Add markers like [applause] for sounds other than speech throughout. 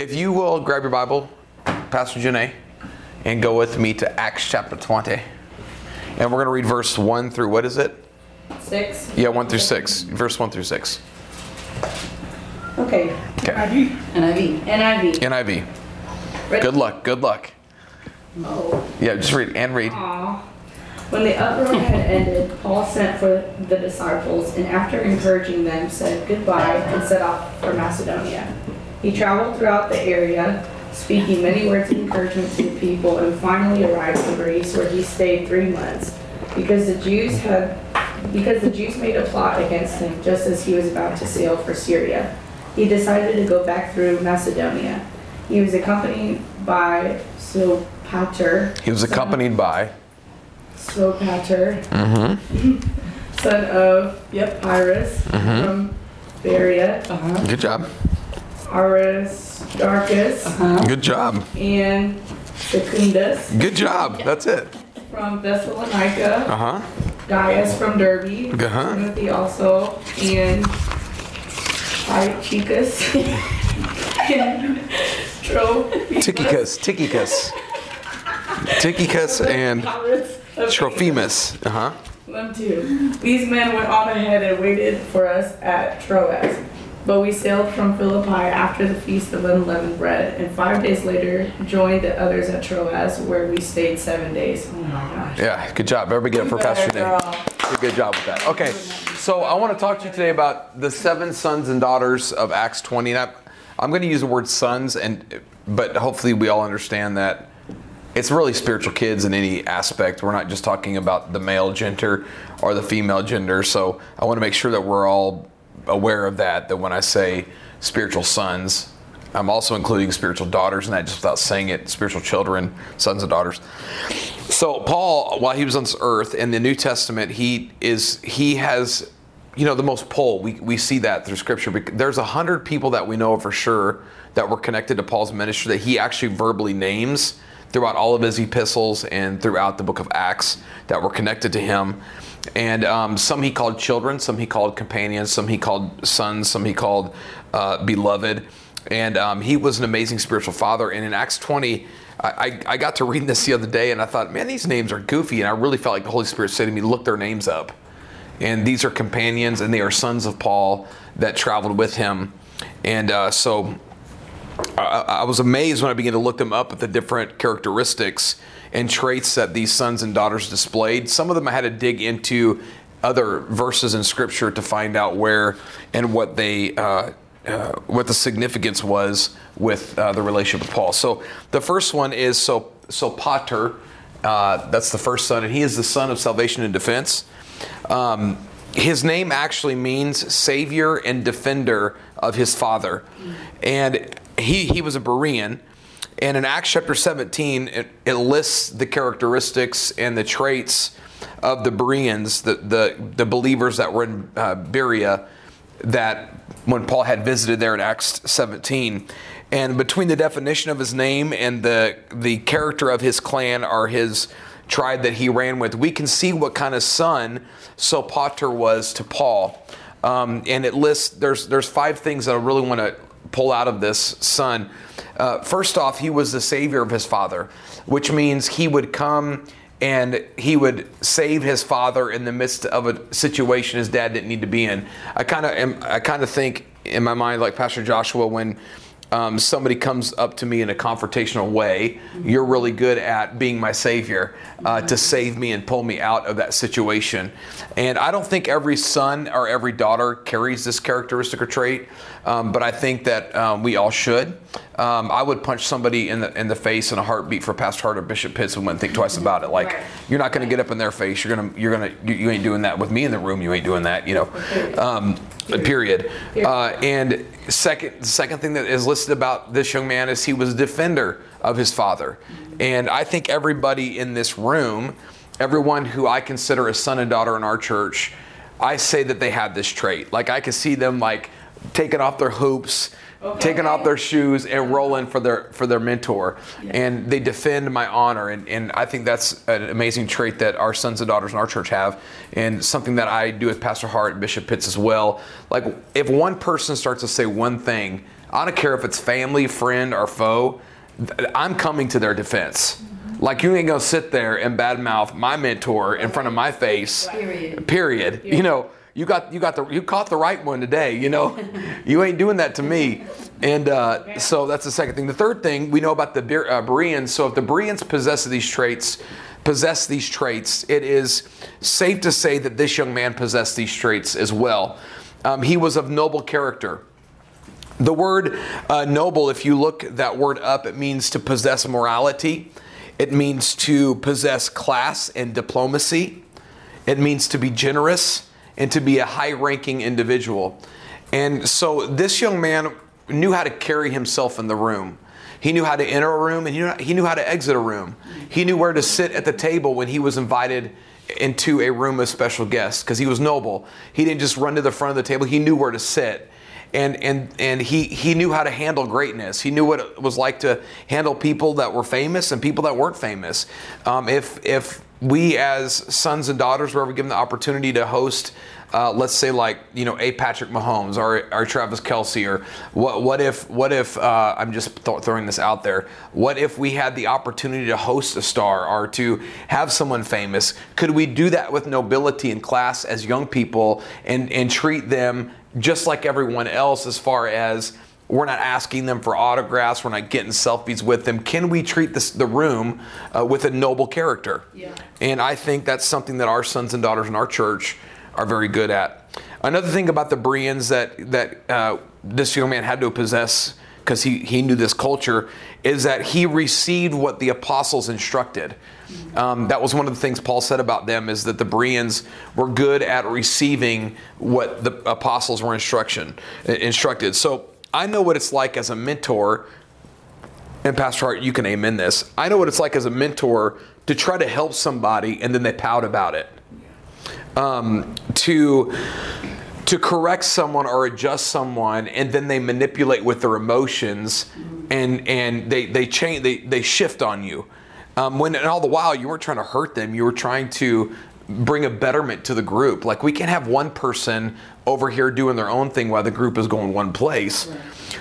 If you will grab your Bible, Pastor Janae, and go with me to Acts chapter 20. And we're going to read verse 1 through what is it? Six. Yeah, 1 through 6. Verse 1 through 6. Okay. Okay. NIV. NIV. NIV. Ready? Good luck. Good luck. Oh. Yeah, just read and read. Aw. When the uproar had ended, Paul sent for the disciples and after encouraging them said goodbye and set off for Macedonia. He traveled throughout the area, speaking many words of encouragement to the people and finally arrived in Greece where he stayed three months because the Jews had because the Jews made a plot against him just as he was about to sail for Syria. He decided to go back through Macedonia. He was accompanied by Sopater, He was accompanied by. Sopater, Mm-hmm. [laughs] son of Yep. Pyrrhus from Berea, Uh-huh. Good job. Aristarchus, Uh-huh. Good job. and Secundus Good job. That's it. from Thessalonica, Uh huh. Gaius from Derbe. Uh-huh. Timothy also, and Tychicus, and [laughs] Trophimus. Tychicus. Tychicus. Tychicus [laughs] and Trophimus. Uh huh. Them too. These men went on ahead and waited for us at Troas. But we sailed from Philippi after the feast of unleavened bread, and five days later joined the others at Troas, where we stayed seven days. Oh my gosh. Yeah, good job. Everybody get it for Pastor Better Janae. girl. Did a good job with that. Okay, so I want to talk to you today about the seven sons and daughters of Acts 20. And I, I'm going to use the word sons, and but hopefully we all understand that it's really spiritual kids in any aspect. We're not just talking about the male gender or the female gender. So I want to make sure that we're all aware of that. That when I say spiritual sons, I'm also including spiritual daughters, and that just without saying it, spiritual children, sons and daughters. So Paul, while he was on this earth in the New Testament, he is he has, you know, the most pull. We we see that through Scripture. There's a hundred people that we know for sure that were connected to Paul's ministry that he actually verbally names throughout all of his epistles and throughout the book of Acts that were connected to him. And um, some he called children, some he called companions, some he called sons, some he called uh, beloved. And um, he was an amazing spiritual father. And in Acts 20, I, I, got to reading this the other day and I thought, man, these names are goofy. And I really felt like the Holy Spirit said to me, look their names up. And these are companions and they are sons of Paul that traveled with him. And uh, so I, I was amazed when I began to look them up at the different characteristics and traits that these sons and daughters displayed. Some of them I had to dig into other verses in Scripture to find out where and what they uh, uh, what the significance was with uh, the relationship with Paul. So the first one is so Sopater. Uh, that's the first son, and he is the son of salvation and defense. Um, his name actually means savior and defender of his father. And he, he was a Berean. And in Acts chapter 17, it, it lists the characteristics and the traits of the Bereans, the, the, the believers that were in uh, Berea, that when Paul had visited there in Acts 17. And between the definition of his name and the, the character of his clan or his tribe that he ran with, we can see what kind of son Sopater was to Paul. Um, and it lists there's there's five things that I really want to pull out of this son. Uh, first off, he was the savior of his father, which means he would come and he would save his father in the midst of a situation his dad didn't need to be in. I kind of I kind of think in my mind like Pastor Joshua when um, somebody comes up to me in a confrontational way, you're really good at being my savior uh, to save me and pull me out of that situation. And I don't think every son or every daughter carries this characteristic or trait, um, but I think that um, we all should. Um, I would punch somebody in the in the face in a heartbeat for Pastor Hart or Bishop Pitts and wouldn't think twice about it. Like Right. you're not going to get up in their face. You're gonna you're gonna you, you ain't doing that with me in the room. You ain't doing that. You know. Um, period. Uh, and second, the second thing that is listed about this young man is he was a defender of his father. And I think everybody in this room, everyone who I consider a son and daughter in our church, I say that they have this trait. Like I can see them like taking off their hoops, taking off their shoes and rolling for their for their mentor. And they defend my honor. And, and I think that's an amazing trait that our sons and daughters in our church have, and something that I do with Pastor Hart and Bishop Pitts as well. Like if one person starts to say one thing I don't care if it's family, friend, or foe. I'm coming to their defense. Mm-hmm. Like you ain't gonna sit there and badmouth my mentor in front of my face. Period. Period. You know, you got you got the you caught the right one today. You know, [laughs] you ain't doing that to me. And uh, so that's the second thing. The third thing we know about the uh, Bereans. So if the Bereans possess these traits, possess these traits, it is safe to say that this young man possessed these traits as well. Um, he was of noble character. The word uh, noble, if you look that word up, it means to possess morality. It means to possess class and diplomacy. It means to be generous and to be a high ranking individual. And so this young man knew how to carry himself in the room. He knew how to enter a room and he knew, how to exit a room. He knew where to sit at the table when he was invited into a room of special guests because he was noble. He didn't just run to the front of the table, he knew where to sit and and and he he knew how to handle greatness. He knew what it was like to handle people that were famous and people that weren't famous. Um, if if we as sons and daughters were ever given the opportunity to host. Uh, let's say like you know a Patrick Mahomes or, or Travis Kelce or what what if what if uh, I'm just th- throwing this out there what if we had the opportunity to host a star or to have someone famous could we do that with nobility and class as young people and and treat them just like everyone else as far as we're not asking them for autographs. We're not getting selfies with them. Can we treat this, the room uh, with a noble character? Yeah. and i think that's something that our sons and daughters in our church are very good at. Another thing about the bereans that that uh, this young man had to possess because he, he knew this culture is that he received what the apostles instructed. Um, that was one of the things Paul said about them is that the Bereans were good at receiving what the apostles were instruction instructed. So I know what it's like as a mentor, and Pastor Hart, you can amen this. I know what it's like as a mentor to try to help somebody and then they pout about it. Um, to to correct someone or adjust someone and then they manipulate with their emotions and and they they change they, they shift on you um, when and all the while you weren't trying to hurt them you were trying to bring a betterment to the group like we can't have one person over here doing their own thing while the group is going one place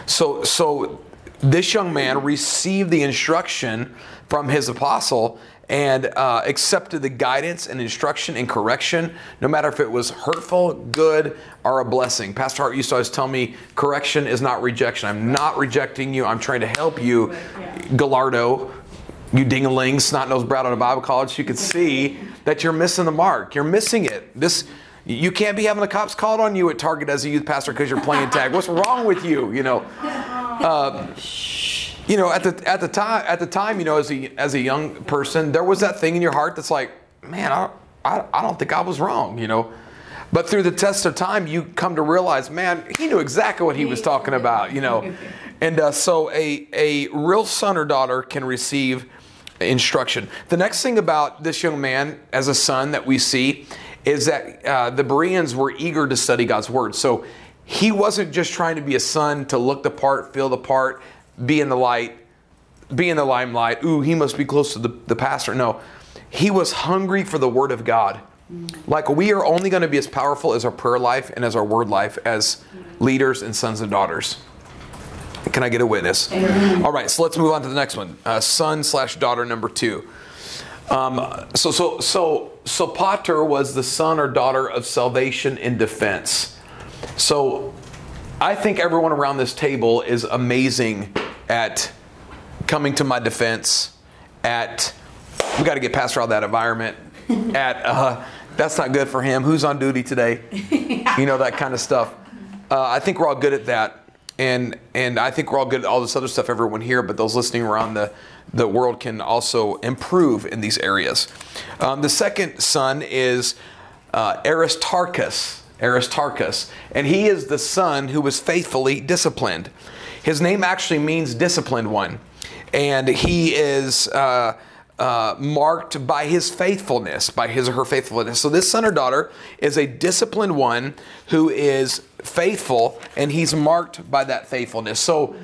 so so this young man received the instruction from his apostle and uh, accepted the guidance and instruction and correction, no matter if it was hurtful, good, or a blessing. Pastor Hart used to always tell me, correction is not rejection. I'm not rejecting you. I'm trying to help you, Gallardo, you ding-a-ling, snot-nosed brat out of Bible college. You could see that you're missing the mark. You're missing it. This. You can't be having the cops called on you at Target as a youth pastor because you're playing tag. What's wrong with you? You know, you know, at the at the time at the time, you know, as a as a young person, there was that thing in your heart that's like, man, I, I, I don't think I was wrong, you know. But through the test of time, you come to realize, man, he knew exactly what he was talking about, you know. And uh, so a a real son or daughter can receive instruction. The next thing about this young man as a son that we see is that uh, the Bereans were eager to study God's word. So he wasn't just trying to be a son to look the part, feel the part, be in the light, be in the limelight. Ooh, he must be close to the, the pastor. No, he was hungry for the word of God. Like we are only going to be as powerful as our prayer life and as our word life as leaders and sons and daughters. Can I get a witness? All right, so let's move on to the next one. Uh, son slash daughter number two. Um, so, so, so, Sopater was the son or daughter of salvation and defense. So, I think everyone around this table is amazing at coming to my defense. At we got to get past all that environment. [laughs] at uh, that's not good for him. Who's on duty today? [laughs] You know that kind of stuff. Uh, I think we're all good at that, and and I think we're all good at all this other stuff. Everyone here, but those listening around the the world can also improve in these areas. Um, the second son is uh, Aristarchus. Aristarchus, and he is the son who was faithfully disciplined. His name actually means disciplined one, and he is. Uh, uh, marked by his faithfulness, by his or her faithfulness. So, this son or daughter is a disciplined one who is faithful, and he's marked by that faithfulness. So,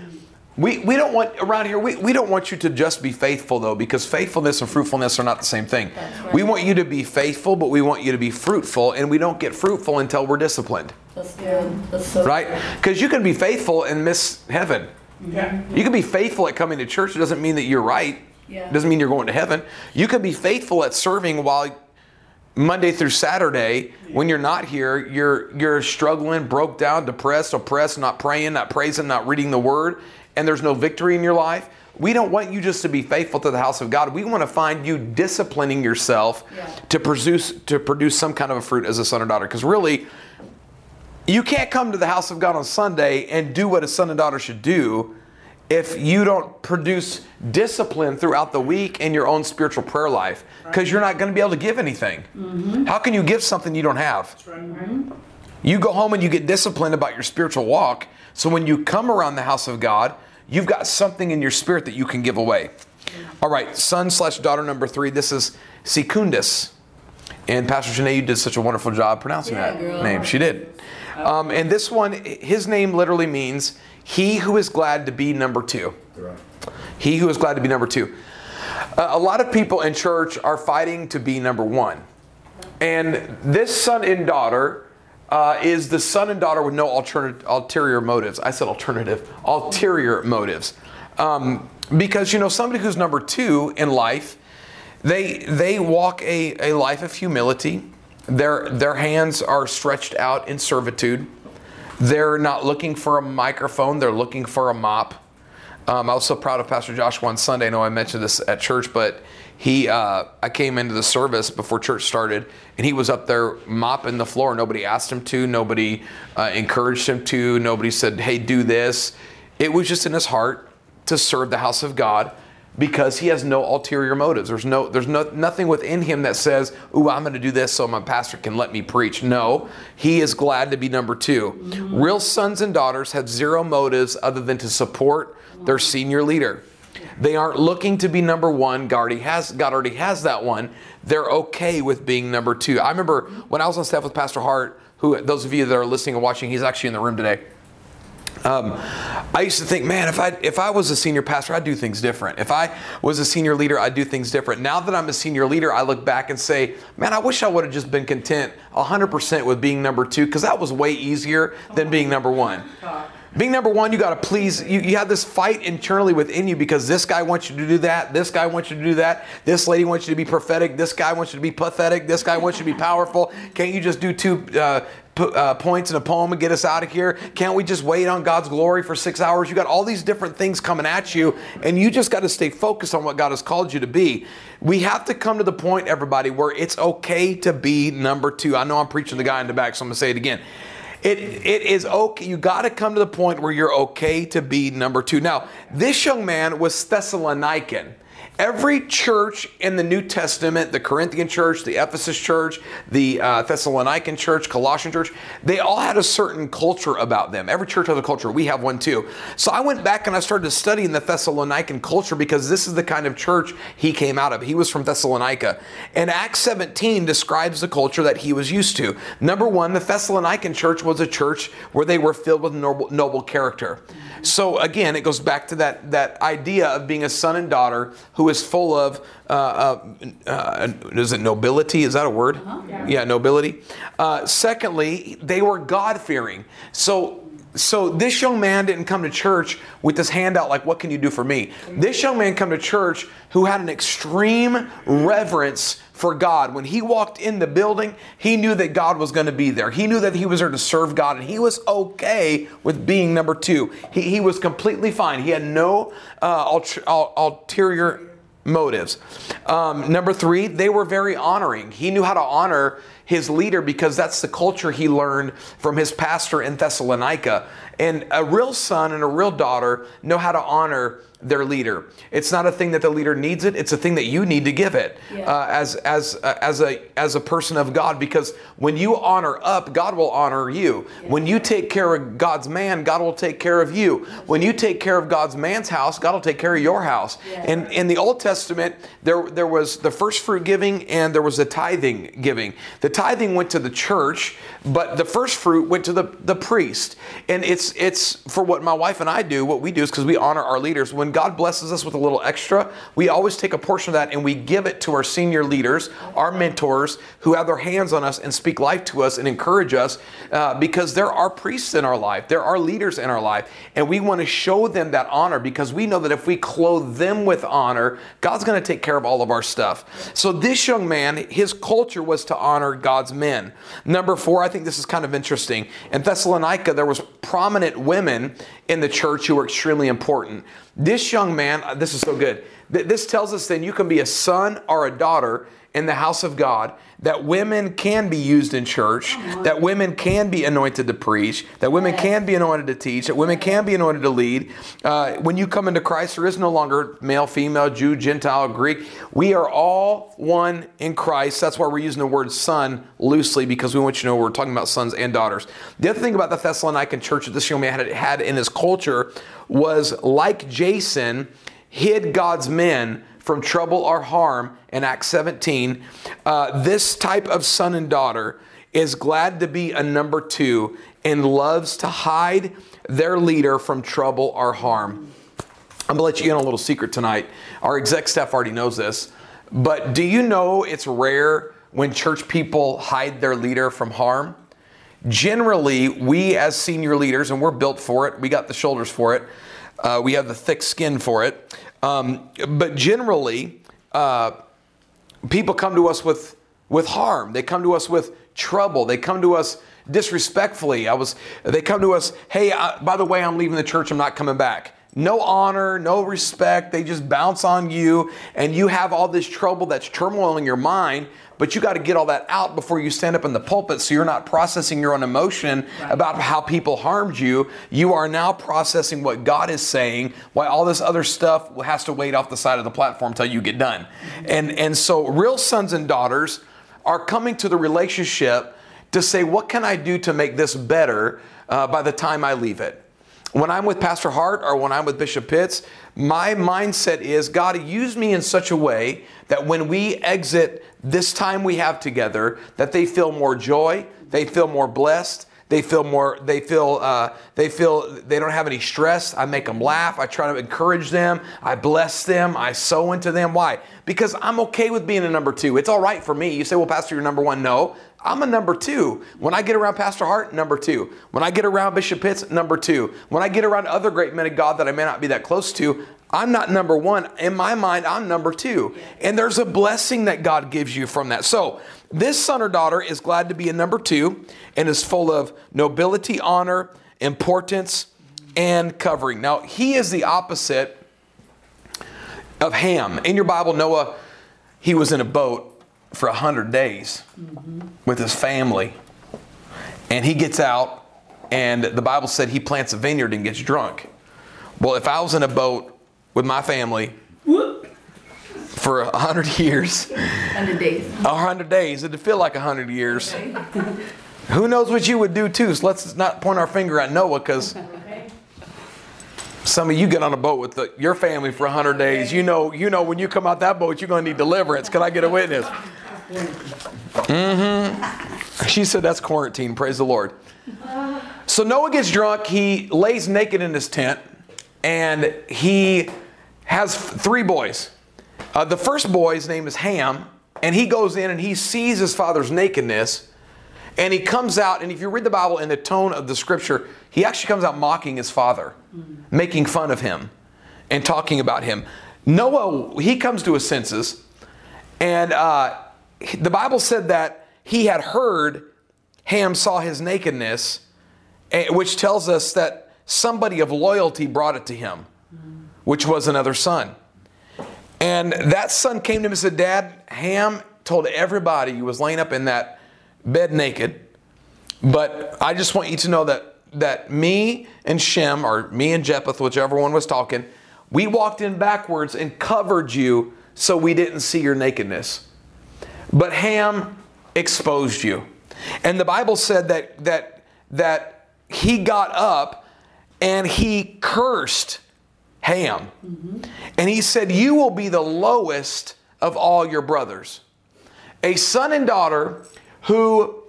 we, we don't want around here we, we don't want you to just be faithful though because faithfulness and fruitfulness are not the same thing right. we want you to be faithful but we want you to be fruitful and we don't get fruitful until we're disciplined That's good. That's so right? Because you can be faithful and miss heaven. Yeah. You can be faithful at coming to church. It doesn't mean that you're right. Yeah. It doesn't mean you're going to heaven. You can be faithful at serving while Monday through Saturday, when you're not here, you're you're struggling, broke down, depressed, oppressed, not praying, not praising, not reading the word, and there's no victory in your life. We don't want you just to be faithful to the house of God. We want to find you disciplining yourself Yeah. to produce to produce some kind of a fruit as a son or daughter. Because really, you can't come to the house of God on Sunday and do what a son and daughter should do if you don't produce discipline throughout the week in your own spiritual prayer life because you're not going to be able to give anything. Mm-hmm. How can you give something you don't have? Right. You go home and you get disciplined about your spiritual walk. So when you come around the house of God, you've got something in your spirit that you can give away. All right, son slash daughter number three. This is Secundus. And Pastor Janae, you did such a wonderful job pronouncing Yeah, that girl. name. She did. Um, and this one, his name literally means he who is glad to be number two. He who is glad to be number two. Uh, a lot of people in church are fighting to be number one. And this son and daughter uh, is the son and daughter with no alternate, ulterior motives. I said alternative, ulterior motives. Um, because, you know, somebody who's number two in life, they, they walk a, a life of humility. Their, their hands are stretched out in servitude. They're not looking for a microphone, they're looking for a mop. Um, I was so proud of Pastor Joshua on Sunday. I know I mentioned this at church, but he, uh, I came into the service before church started, and he was up there mopping the floor. Nobody asked him to. Nobody uh, encouraged him to. Nobody said, "Hey, do this." It was just in his heart to serve the house of God because he has no ulterior motives. There's no, there's no, nothing within him that says, "Ooh, I'm going to do this so my pastor can let me preach." No, he is glad to be number 2 Real sons and daughters have zero motives other than to support their senior leader. They aren't looking to be number one. God already has, God already has that one. They're okay with being number two. I remember when I was on staff with Pastor Hart, who those of you that are listening and watching, he's actually in the room today. Um, I used to think, man, if I if I was a senior pastor, I'd do things different. If I was a senior leader, I'd do things different. Now that I'm a senior leader, I look back and say, man, I wish I would have just been content 100% with being number two because that was way easier than being number one. Being number one, you got to please, you, you have this fight internally within you because this guy wants you to do that, this guy wants you to do that, this lady wants you to be prophetic, this guy wants you to be pathetic, this guy wants you to be powerful. Can't you just do two uh, uh, points in a poem and get us out of here? Can't we just wait on God's glory for six hours? You got all these different things coming at you, and you just got to stay focused on what God has called you to be. We have to come to the point, everybody, where it's okay to be number two. I know I'm preaching the guy in the back, so I'm going to say it again. It, it is okay. You got to come to the point where you're okay to be number two. Now, this young man was Thessalonican. Every church in the New Testament, the Corinthian church, the Ephesus church, the uh, Thessalonican church, Colossian church, they all had a certain culture about them. Every church has a culture. We have one too. So I went back and I started studying the Thessalonican culture because this is the kind of church he came out of. He was from Thessalonica. And Acts 17 describes the culture that he was used to. Number one, the Thessalonican church was a church where they were filled with noble, noble character. So again, it goes back to that, that idea of being a son and daughter who is full of, uh, uh, uh, is it nobility? Is that a word? Yeah, nobility. Uh, secondly, they were God fearing. So so this young man didn't come to church with this handout like what can you do for me this young man come to church who had an extreme reverence for god when he walked in the building he knew that god was going to be there he knew that he was there to serve god and he was okay with being number two he, he was completely fine he had no uh, ulter, ul- ulterior motives. Um, number three, they were very honoring. He knew how to honor his leader because that's the culture he learned from his pastor in Thessalonica. And a real son and a real daughter know how to honor their leader. It's not a thing that the leader needs it; it's a thing that you need to give it Yeah. uh, as as uh, as a as a person of God. Because when you honor up, God will honor you. When you take care of God's man, God will take care of you. When you take care of God's man's house, God will take care of your house. Yeah. And in the Old Testament, there there was the first fruit giving and there was the tithing giving. The tithing went to the church, but the first fruit went to the, the priest. And it's it's for what my wife and I do, what we do is because we honor our leaders. When God blesses us with a little extra, we always take a portion of that and we give it to our senior leaders, our mentors, who have their hands on us and speak life to us and encourage us uh, because there are priests in our life, there are leaders in our life, and we want to show them that honor because we know that if we clothe them with honor, God's going to take care of all of our stuff. So this young man, his culture was to honor God's men. Number four, I think this is kind of interesting. In Thessalonica, there was prominent women in the church who were extremely important. This young man, uh, this is so good. This tells us then you can be a son or a daughter in the house of God, that women can be used in church, that women can be anointed to preach, that women can be anointed to teach, that women can be anointed to lead. Uh, when you come into Christ, there is no longer male, female, Jew, Gentile, Greek. We are all one in Christ. That's why we're using the word son loosely because we want you to know we're talking about sons and daughters. The other thing about the Thessalonican church that this young man had, had in his culture was like Jason, hid God's men from trouble or harm in Acts 17. Uh, this type of son and daughter is glad to be a number two and loves to hide their leader from trouble or harm. I'm gonna let you in on a little secret tonight. Our exec staff already knows this, but do you know it's rare when church people hide their leader from harm? Generally, we as senior leaders, and we're built for it, we got the shoulders for it, uh, we have the thick skin for it. Um, but generally, uh, people come to us with, with harm. They come to us with trouble. They come to us disrespectfully. I was, they come to us, hey, uh, by the way, I'm leaving the church. I'm not coming back no honor, no respect. They just bounce on you, and you have all this trouble that's turmoil in your mind. But you got to get all that out before you stand up in the pulpit so you're not processing your own emotion right. about how people harmed you. You are now processing what God is saying, why all this other stuff has to wait off the side of the platform until you get done. Mm-hmm. And, and so, real sons and daughters are coming to the relationship to say, What can I do to make this better uh, by the time I leave it? When I'm with Pastor Hart or when I'm with Bishop Pitts, my mindset is God, use me in such a way that when we exit this time we have together, that they feel more joy, they feel more blessed, they feel more they feel uh, they feel they don't have any stress. I make them laugh. I try to encourage them. I bless them. I sow into them. Why? Because i'm okay with being a number two. It's all right for me. You say well pastor you're number one. No I'm a number two. When I get around Pastor Hart, number two. When I get around Bishop Pitts, number two. When I get around other great men of God that I may not be that close to, I'm not number one. In my mind, I'm number two. And there's a blessing that God gives you from that. So, this son or daughter is glad to be a number two and is full of nobility, honor, importance, and covering. Now, he is the opposite of Ham. In your Bible, Noah, he was in a boat for 100 days mm-hmm. with his family. And he gets out, and the Bible said he plants a vineyard and gets drunk. Well, if I was in a boat with my family Whoop. for 100 years, 100 days, 100 days, it'd feel like 100 years. Who knows what you would do too? So let's not point our finger at Noah because some of you get on a boat with the, your family for 100 days. You know, you know when you come out that boat, you're going to need deliverance. Can I get a witness? Mm-hmm. She said that's quarantine. Praise the Lord. So Noah gets drunk. He lays naked in his tent, and he has three boys. Uh, the first boy's name is Ham, and he goes in and he sees his father's nakedness, and he comes out. And if you read the Bible in the tone of the Scripture, he actually comes out mocking his father, mm-hmm. making fun of him, and talking about him. Noah, he comes to his senses, and uh, the Bible said that he had heard Ham saw his nakedness, eh, which tells us that somebody of loyalty brought it to him, which was another son. And that son came to him and said, Dad, Ham told everybody he was laying up in that bed naked. But I just want you to know that, that me and Shem, or me and Japheth, whichever one was talking, we walked in backwards and covered you so we didn't see your nakedness. But Ham exposed you. And the Bible said that, that, that he got up and he cursed Ham. Mm-hmm. And he said, You will be the lowest of all your brothers. A son and daughter who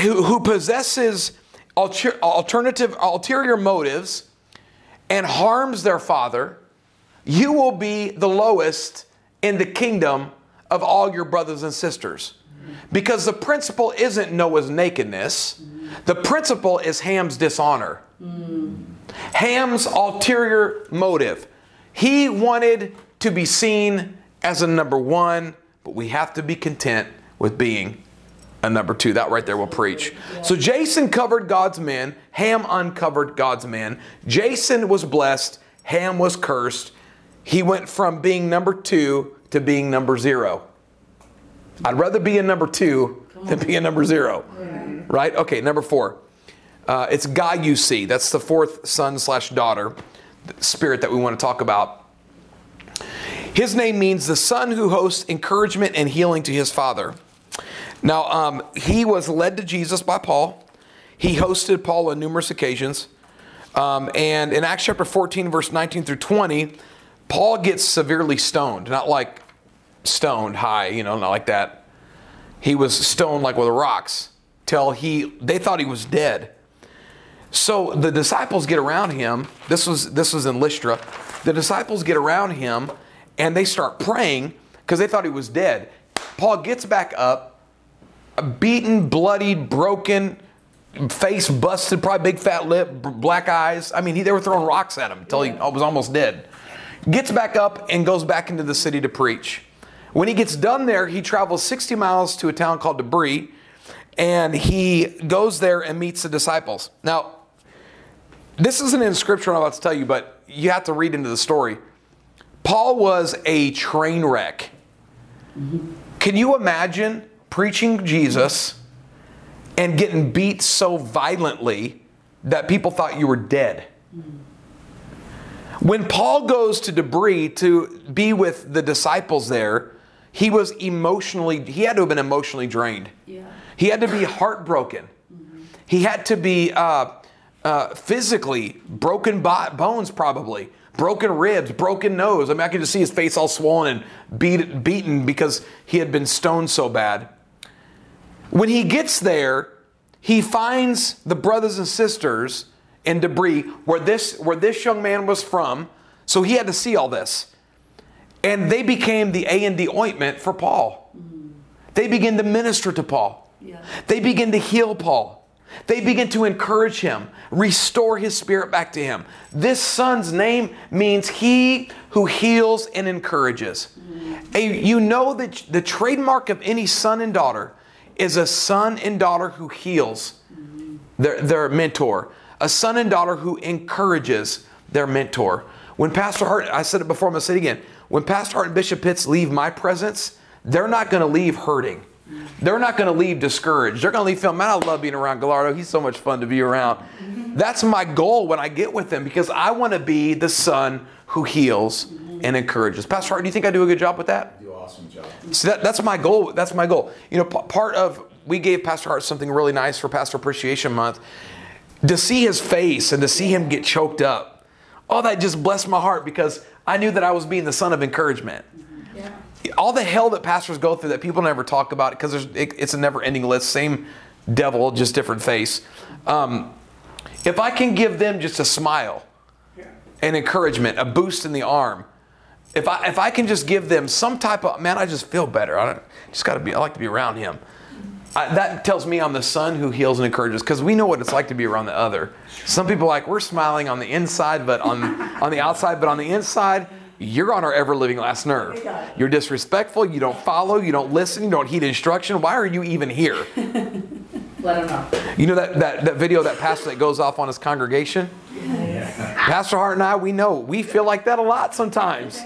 who, who possesses alter, alternative ulterior motives and harms their father, you will be the lowest in the kingdom of all your brothers and sisters. Because the principle isn't Noah's nakedness, the principle is Ham's dishonor. Ham's ulterior motive. He wanted to be seen as a number one, but we have to be content with being a number two. That right there will preach. So Jason covered God's men, Ham uncovered God's men. Jason was blessed, Ham was cursed. He went from being number two to being number zero. I'd rather be a number two than be a number zero. Right? Okay, number four. Uh, it's Gaiusi. That's the fourth son slash daughter spirit that we want to talk about. His name means the son who hosts encouragement and healing to his father. Now, um, he was led to Jesus by Paul. He hosted Paul on numerous occasions. Um, and in Acts chapter 14, verse 19 through 20, Paul gets severely stoned. Not like stoned high, you know, not like that. He was stoned like with rocks till he they thought he was dead. So the disciples get around him. This was this was in Lystra. The disciples get around him and they start praying because they thought he was dead. Paul gets back up, beaten, bloodied, broken, face busted, probably big fat lip, black eyes. I mean, he, they were throwing rocks at him until he was almost dead. Gets back up and goes back into the city to preach. When he gets done there, he travels 60 miles to a town called Derbe, and he goes there and meets the disciples. Now, this isn't in scripture I'm about to tell you, but you have to read into the story. Paul was a train wreck. Can you imagine preaching Jesus and getting beat so violently that people thought you were dead? When Paul goes to Derbe to be with the disciples there, he was emotionally, he had to have been emotionally drained. Yeah. He had to be heartbroken. He had to be uh, uh, physically broken bo- bones, probably broken ribs, broken nose. I mean, I could just see his face all swollen and beat, beaten because he had been stoned so bad. When he gets there, he finds the brothers and sisters in Derbe where this where this young man was from. So he had to see all this, and they became the A and D ointment for Paul. They begin to minister to Paul. Yeah. They begin to heal Paul. They begin to encourage him, restore his spirit back to him. This son's name means he who heals and encourages. Mm-hmm. A- you know that the trademark of any son and daughter is a son and daughter who heals mm-hmm. their, their mentor, a son and daughter who encourages their mentor. When Pastor Hart, I said it before, I'm going to say it again. When Pastor Hart and Bishop Pitts leave my presence, they're not going to leave hurting. They're not going to leave discouraged. They're going to leave feeling, man, I love being around Gallardo. He's so much fun to be around. That's my goal when I get with them because I want to be the son who heals and encourages. Pastor Hart, do you think I do a good job with that? You do awesome job. So that, that's my goal. That's my goal. You know, p- part of we gave Pastor Hart something really nice for Pastor Appreciation Month. To see his face and to see him get choked up, all that just blessed my heart because I knew that I was being the son of encouragement. Yeah. All the hell that pastors go through that people never talk about because it, it's a never-ending list. Same devil, just different face. Um, if I can give them just a smile, an encouragement, a boost in the arm. If I if I can just give them some type of man, I just feel better. I don't, just got to be. I like to be around him. I, that tells me I'm the son who heals and encourages because we know what it's like to be around the other. Some people like we're smiling on the inside, but on on the outside, but on the inside, you're on our ever living last nerve. You're disrespectful. You don't follow. You don't listen. You don't heed instruction. Why are you even here? [laughs] Let him know. You know that, that, that video that pastor that goes off on his congregation? Pastor Hart and I, we know we feel like that a lot sometimes,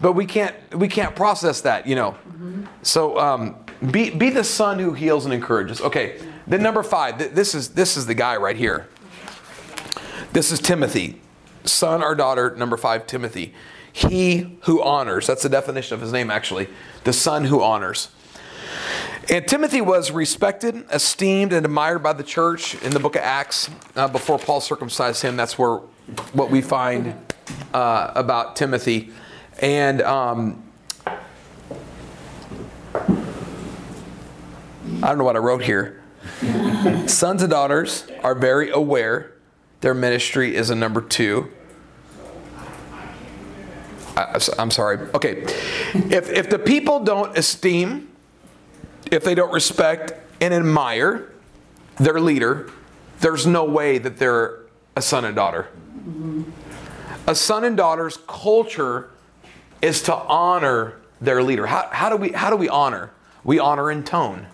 but we can't we can't process that, you know. So um, be be the son who heals and encourages. Okay, then number five. th- This is this is the guy right here. This is Timothy, son or daughter. Number five, Timothy. He who honors. That's the definition of his name, actually. The son who honors. And Timothy was respected, esteemed, and admired by the church in the book of Acts uh, before Paul circumcised him. That's where what we find uh, about Timothy. And um, I don't know what I wrote here. Sons and daughters are very aware. Their ministry is a number two. I, I'm sorry. Okay. If, if the people don't esteem, if they don't respect and admire their leader, there's no way that they're a son and daughter. A son and daughter's culture is to honor their leader. How, how, do we, how do we honor? We honor in tone.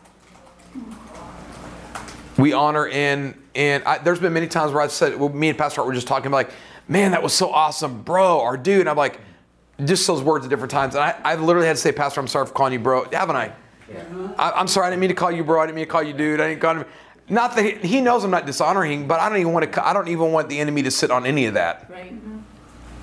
We honor in, in I, there's been many times where I've said, well, me and Pastor Hart were just talking, like, man, that was so awesome, bro, or dude. And I'm like, just those words at different times. And I, I literally had to say, Pastor, I'm sorry for calling you bro. Haven't I? Yeah. I am sorry, I didn't mean to call you bro. I didn't mean to call you dude. I didn't call him. Not that he, he knows I'm not dishonoring, but I don't even want to. I don't even want the enemy to sit on any of that. Right.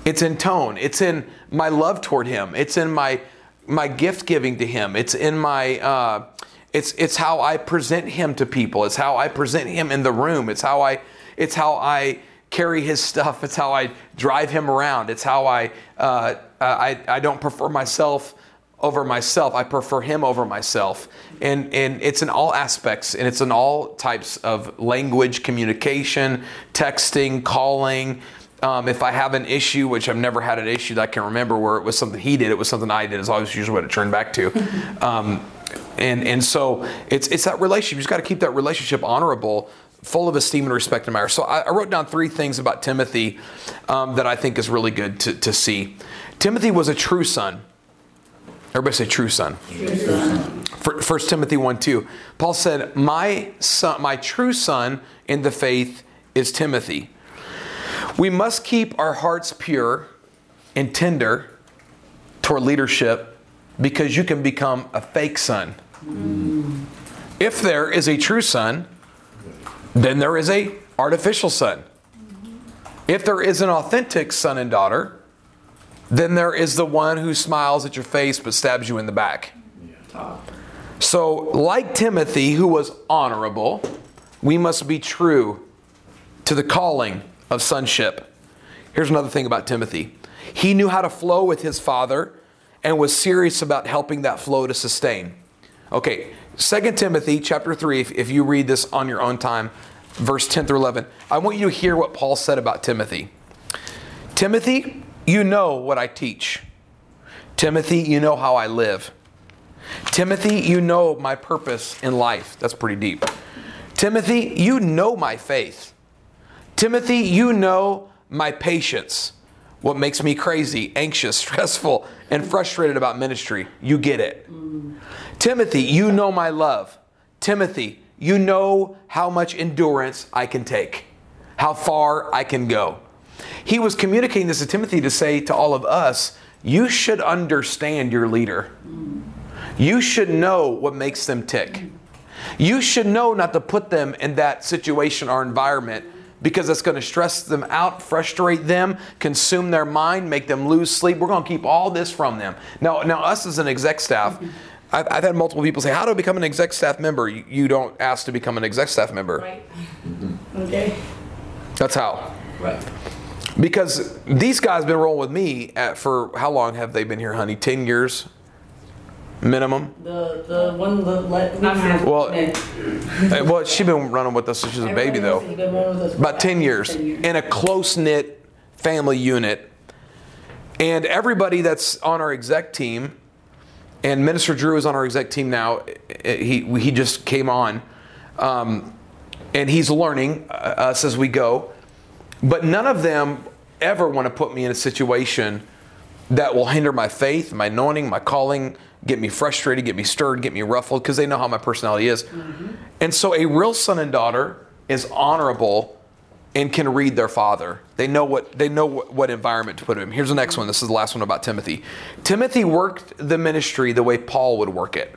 It's in tone. It's in my love toward him. It's in my my gift giving to him. It's in my. Uh, it's it's how I present him to people. It's how I present him in the room. It's how I. It's how I carry his stuff. It's how I drive him around. It's how I. Uh, I I don't prefer myself over myself. I prefer him over myself. And, and it's in all aspects and it's in all types of language, communication, texting, calling. Um, if I have an issue, which I've never had an issue that I can remember where it was something he did, it was something I did, is always usually what it turned back to. [laughs] Um, and, and so it's, it's that relationship. You just got to keep that relationship honorable full of esteem and respect and admire. So I, I wrote down three things about Timothy um, that I think is really good to, to see. Timothy was a true son. Everybody say true son. True son. First Timothy 1 2. Paul said, My son, my true son in the faith is Timothy. We must keep our hearts pure and tender toward leadership because you can become a fake son. Mm. If there is a true son, then there is a artificial son. If there is an authentic son and daughter, then there is the one who smiles at your face but stabs you in the back. So, like Timothy, who was honorable, we must be true to the calling of sonship. Here's another thing about Timothy he knew how to flow with his father and was serious about helping that flow to sustain. Okay, 2 Timothy chapter 3, if, if you read this on your own time, verse 10 through 11, I want you to hear what Paul said about Timothy. Timothy, you know what I teach. Timothy, you know how I live. Timothy, you know my purpose in life. That's pretty deep. Timothy, you know my faith. Timothy, you know my patience. What makes me crazy, anxious, [laughs] stressful, and frustrated about ministry. You get it. Timothy, you know my love. Timothy, you know how much endurance I can take, how far I can go. He was communicating this to Timothy to say to all of us, you should understand your leader. You should know what makes them tick. You should know not to put them in that situation or environment because it's going to stress them out, frustrate them, consume their mind, make them lose sleep. We're going to keep all this from them. Now, now us as an exec staff, I've, I've had multiple people say, "How do I become an exec staff member?" You, you don't ask to become an exec staff member. Right. Mm-hmm. Okay. That's how. Right. Because these guys have been rolling with me at, for how long have they been here, honey? Ten years, minimum. The the one the let well, well, she's been running with us since she was a baby though. About ten years in a close knit family unit, and everybody that's on our exec team, and Minister Drew is on our exec team now. He he just came on, um, and he's learning uh, us as we go. But none of them ever want to put me in a situation that will hinder my faith, my anointing, my calling, get me frustrated, get me stirred, get me ruffled, because they know how my personality is. Mm-hmm. And so a real son and daughter is honorable and can read their father. They know what they know what, what environment to put him. Here's the next one. This is the last one about Timothy. Timothy worked the ministry the way Paul would work it.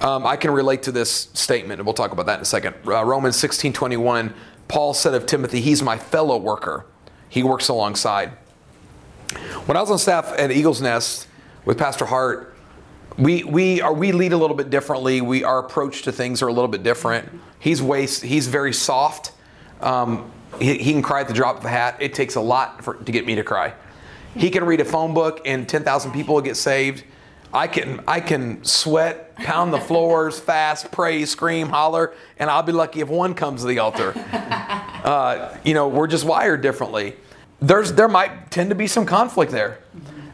Um, I can relate to this statement, and we'll talk about that in a second. Uh, Romans 16 21 Paul said of Timothy, He's my fellow worker. He works alongside. When I was on staff at Eagles Nest with Pastor Hart, we, we, are, we lead a little bit differently. We, our approach to things are a little bit different. He's, way, he's very soft. Um, he, he, can cry at the drop of a hat. It takes a lot for, to get me to cry. He can read a phone book and 10,000 people will get saved. I can I can sweat, pound the floors, [laughs] fast, pray, scream, holler, and I'll be lucky if one comes to the altar. [laughs] Uh, you know, we're just wired differently. There's there might tend to be some conflict there,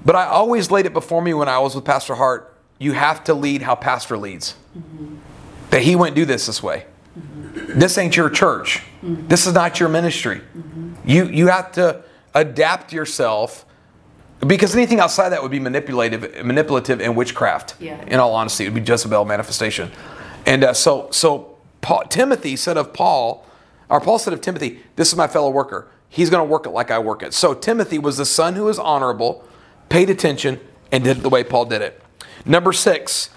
but I always laid it before me when I was with Pastor Hart. You have to lead how Pastor leads. Mm-hmm. That he wouldn't do this this way. Mm-hmm. This ain't your church. Mm-hmm. This is not your ministry. You you have to adapt yourself because anything outside that would be manipulative, manipulative and witchcraft. Yeah. In all honesty, it would be Jezebel manifestation. And uh, so, so Paul, Timothy said of Paul, or Paul said of Timothy, "This is my fellow worker. He's going to work it like I work it." So Timothy was the son who was honorable, paid attention, and did it the way Paul did it. Number six,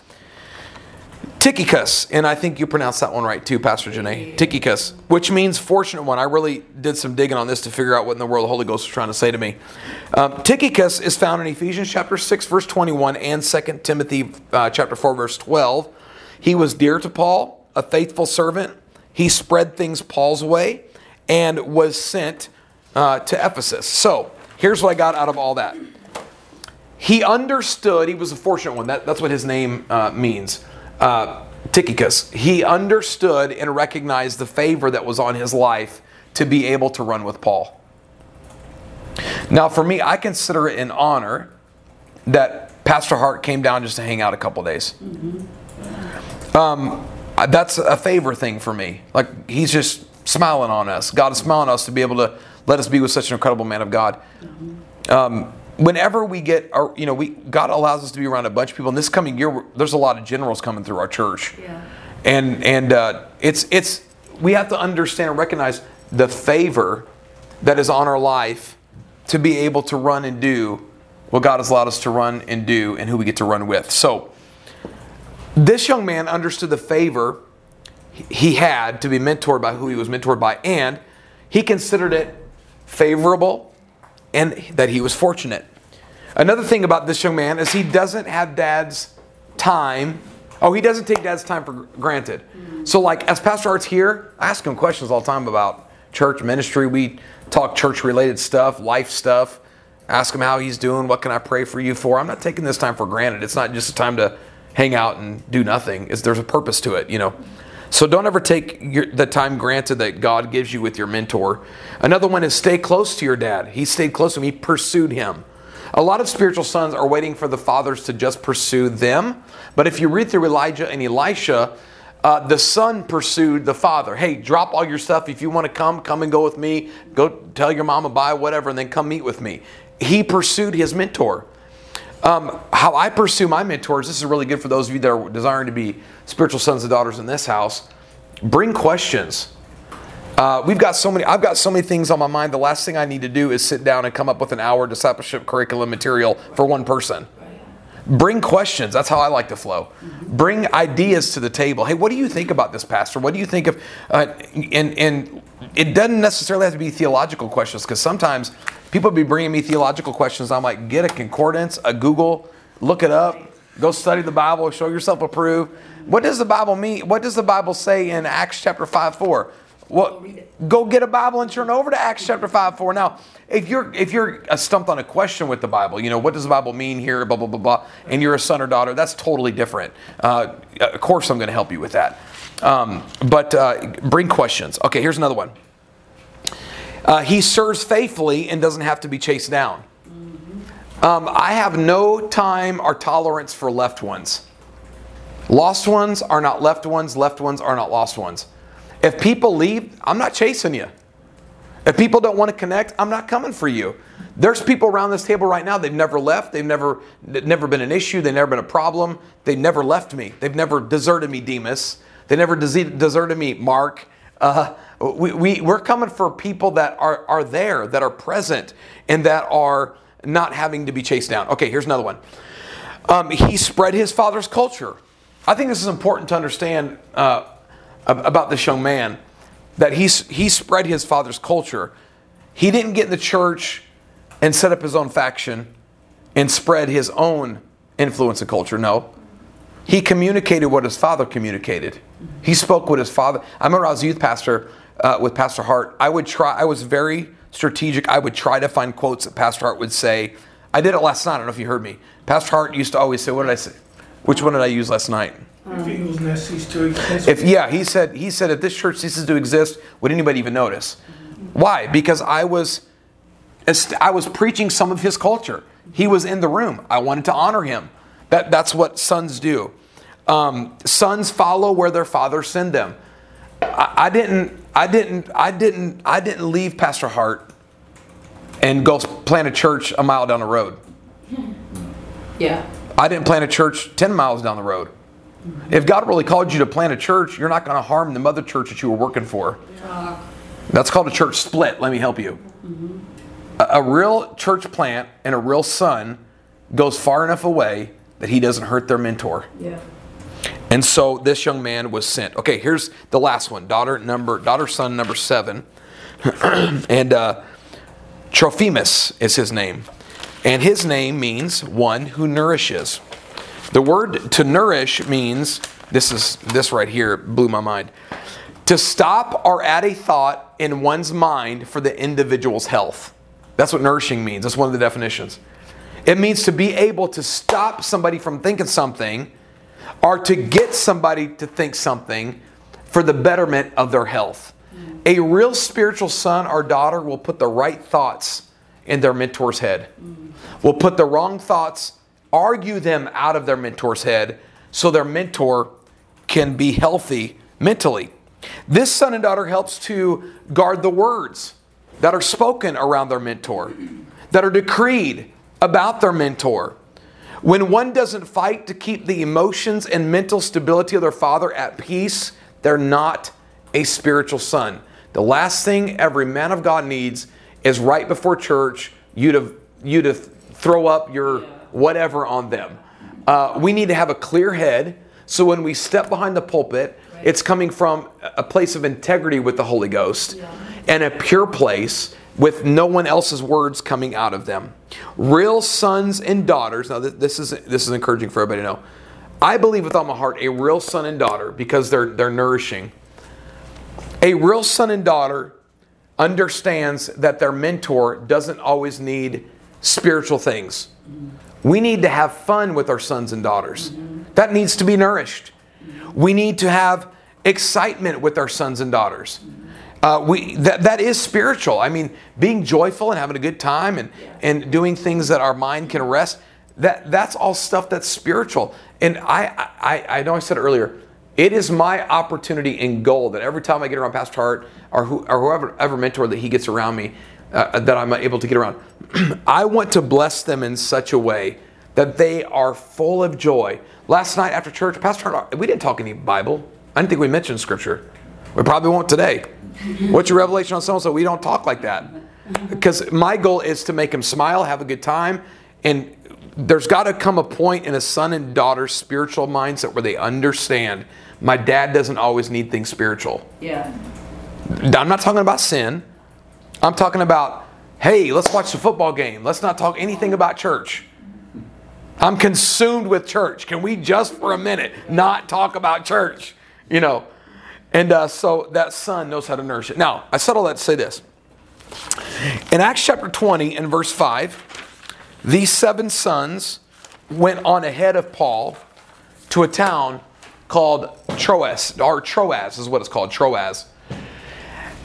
Tychicus, and I think you pronounced that one right too, Pastor Janae. Tychicus, which means fortunate one. I really did some digging on this to figure out what in the world the Holy Ghost was trying to say to me. Um, Tychicus is found in Ephesians chapter 6, verse 21, and 2 Timothy uh, chapter 4, verse 12. He was dear to Paul, a faithful servant. He spread things Paul's way and was sent uh, to Ephesus. So here's what I got out of all that. He understood, he was a fortunate one. That, that's what his name uh, means. Uh, Tychicus. He understood and recognized the favor that was on his life to be able to run with Paul. Now, for me, I consider it an honor that Pastor Hart came down just to hang out a couple days. Um, that's a favor thing for me. Like, he's just smiling on us. God is smiling on us to be able to let us be with such an incredible man of God. Um, whenever we get our, you know, we God allows us to be around a bunch of people. And this coming year, there's a lot of generals coming through our church, Yeah. and and uh, it's it's we have to understand and recognize the favor that is on our life to be able to run and do what God has allowed us to run and do, and who we get to run with. So, this young man understood the favor he had to be mentored by who he was mentored by, and he considered it favorable and that he was fortunate. Another thing about this young man is he doesn't have dad's time. Oh, he doesn't take dad's time for granted. So, like, as Pastor Hart's here, I ask him questions all the time about church ministry. We talk church related stuff, life stuff. Ask him how he's doing. What can I pray for you for? I'm not taking this time for granted. It's not just a time to hang out and do nothing. It's, there's a purpose to it, you know. So don't ever take your, the time granted that God gives you with your mentor. Another one is stay close to your dad. He stayed close to him. He pursued him. A lot of spiritual sons are waiting for the fathers to just pursue them. But if you read through Elijah and Elisha, uh, the son pursued the father. Hey, drop all your stuff. If you want to come, come and go with me. Go tell your mama, buy whatever, and then come meet with me. He pursued his mentor. Um, how I pursue my mentors, this is really good for those of you that are desiring to be spiritual sons and daughters in this house. Bring questions. Uh, we've got so many. I've got so many things on my mind. The last thing I need to do is sit down and come up with an hour discipleship curriculum material for one person. Bring questions. That's how I like to flow. Bring ideas to the table. Hey, what do you think about this, Pastor? What do you think of? Uh, and and it doesn't necessarily have to be theological questions because sometimes people be bringing me theological questions. I'm like, get a concordance, a Google, look it up, go study the Bible, show yourself approved. What does the Bible mean? What does the Bible say in Acts chapter five four? Well, go get a Bible and turn over to Acts chapter five four. Now, if you're if you're stumped on a question with the Bible, you know what does the Bible mean here? Blah blah blah blah. And you're a son or daughter. That's totally different. Uh, of course, I'm going to help you with that. Um, but uh, bring questions. Okay, here's another one. Uh, he serves faithfully and doesn't have to be chased down. Um, I have no time or tolerance for left ones. Lost ones are not left ones. Left ones are not lost ones. If people leave, I'm not chasing you. If people don't want to connect, I'm not coming for you. There's people around this table right now, they've never left. They've never, never been an issue. They've never been a problem. they've never left me. They've never deserted me, Demas. They never deserted me, Mark. Uh, we, we, we're coming for people that are, are there, that are present, and that are not having to be chased down. Okay, here's another one. Um, he spread his father's culture. I think this is important to understand uh, about this young man that he's, he spread his father's culture. He didn't get in the church and set up his own faction and spread his own influence and culture. No. He communicated what his father communicated. He spoke what his father. I remember I was a youth pastor uh, with Pastor Hart. I would try, I was very strategic. I would try to find quotes that Pastor Hart would say. I did it last night. I don't know if you heard me. Pastor Hart used to always say, "What did I say? Which one did I use last night?" If eagle's nest cease to exist. If yeah, he said he said if this church ceases to exist, would anybody even notice? Why? Because I was I was preaching some of his culture. He was in the room. I wanted to honor him. That that's what sons do. Um, sons follow where their fathers send them. I, I didn't I didn't I didn't I didn't leave Pastor Hart and go plant a church a mile down the road. [laughs] Yeah. I didn't plant a church 10 miles down the road. If God really called you to plant a church, you're not going to harm the mother church that you were working for. That's called a church split. Let me help you. A, a real church plant and a real son goes far enough away that he doesn't hurt their mentor. Yeah. And so this young man was sent. Okay, here's the last one. Daughter number, daughter son number seven, [clears throat] and uh, Trophimus is his name, and his name means one who nourishes. The word to nourish means this is this right here blew my mind. To stop or add a thought in one's mind for the individual's health. That's what nourishing means. That's one of the definitions. It means to be able to stop somebody from thinking something or to get somebody to think something for the betterment of their health. A real spiritual son or daughter will put the right thoughts in their mentor's head, mm. will put the wrong thoughts, argue them out of their mentor's head so their mentor can be healthy mentally. This son and daughter helps to guard the words that are spoken around their mentor, that are decreed about their mentor. When one doesn't fight to keep the emotions and mental stability of their father at peace, they're not a spiritual son. The last thing every man of God needs is right before church you to you to throw up your whatever on them. Uh, we need to have a clear head so when we step behind the pulpit, it's coming from a place of integrity with the Holy Ghost and a pure place with no one else's words coming out of them. Real sons and daughters. Now, th- this is this is encouraging for everybody to know. I believe with all my heart a real son and daughter because they're they're nourishing. A real son and daughter understands that their mentor doesn't always need spiritual things. We need to have fun with our sons and daughters. That needs to be nourished. We need to have excitement with our sons and daughters. Uh, we that, that is spiritual. I mean, being joyful and having a good time and, and doing things that our mind can rest. That that's all stuff that's spiritual. And I, I I know I said earlier. It is my opportunity and goal that every time I get around Pastor Hart or, who, or whoever ever mentor that he gets around me, uh, that I'm able to get around. [clears throat] I want to bless them in such a way that they are full of joy. Last night after church, Pastor Hart, we didn't talk any Bible. I didn't think we mentioned Scripture. We probably won't today. What's your revelation on so and so? We don't talk like that. Because my goal is to make them smile, have a good time, and there's got to come a point in a son and daughter spiritual mindset where they understand my dad doesn't always need things spiritual. Yeah. I'm not talking about sin. I'm talking about, hey, let's watch the football game. Let's not talk anything about church. I'm consumed with church. Can we just for a minute not talk about church? You know, and uh, so that son knows how to nourish it. Now, I said all that to say this. In Acts chapter 20 and verse 5, these seven sons went on ahead of Paul to a town called Troas, or Troas is what it's called, Troas.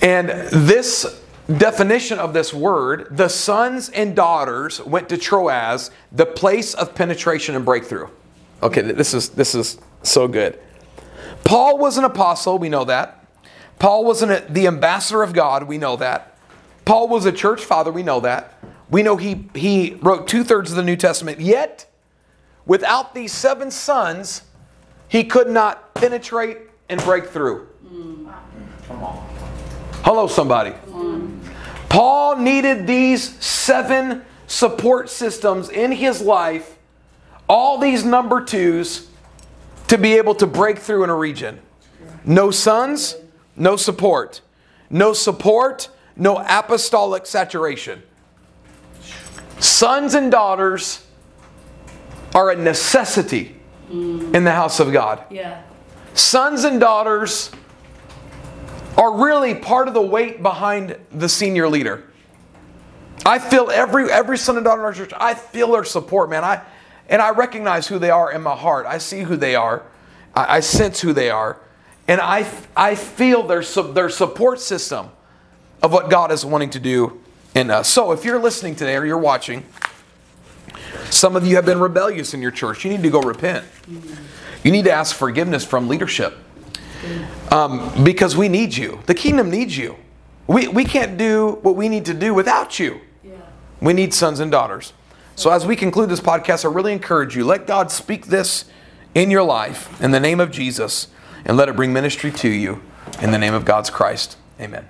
And this definition of this word, the sons and daughters went to Troas, the place of penetration and breakthrough. Okay, this is this is so good. Paul was an apostle, we know that. Paul was an, the ambassador of God, we know that. Paul was a church father, we know that. We know he, he wrote two thirds of the New Testament, yet, without these seven sons, he could not penetrate and break through. Hello, somebody. Paul needed these seven support systems in his life, all these number twos, to be able to break through in a region. No sons, no support. No support, no apostolic saturation. Sons and daughters are a necessity Mm. in the house of God. Yeah. Sons and daughters are really part of the weight behind the senior leader. I feel every every son and daughter in our church. I feel their support, man. I and I recognize who they are in my heart. I see who they are. I, I sense who they are, and I I feel their their support system of what God is wanting to do in us. So if you're listening today or you're watching, some of you have been rebellious in your church. You need to go repent. You need to ask forgiveness from leadership um, because we need you. The kingdom needs you. We, we can't do what we need to do without you. We need sons and daughters. So, as we conclude this podcast, I really encourage you let God speak this in your life in the name of Jesus and let it bring ministry to you in the name of God's Christ. Amen.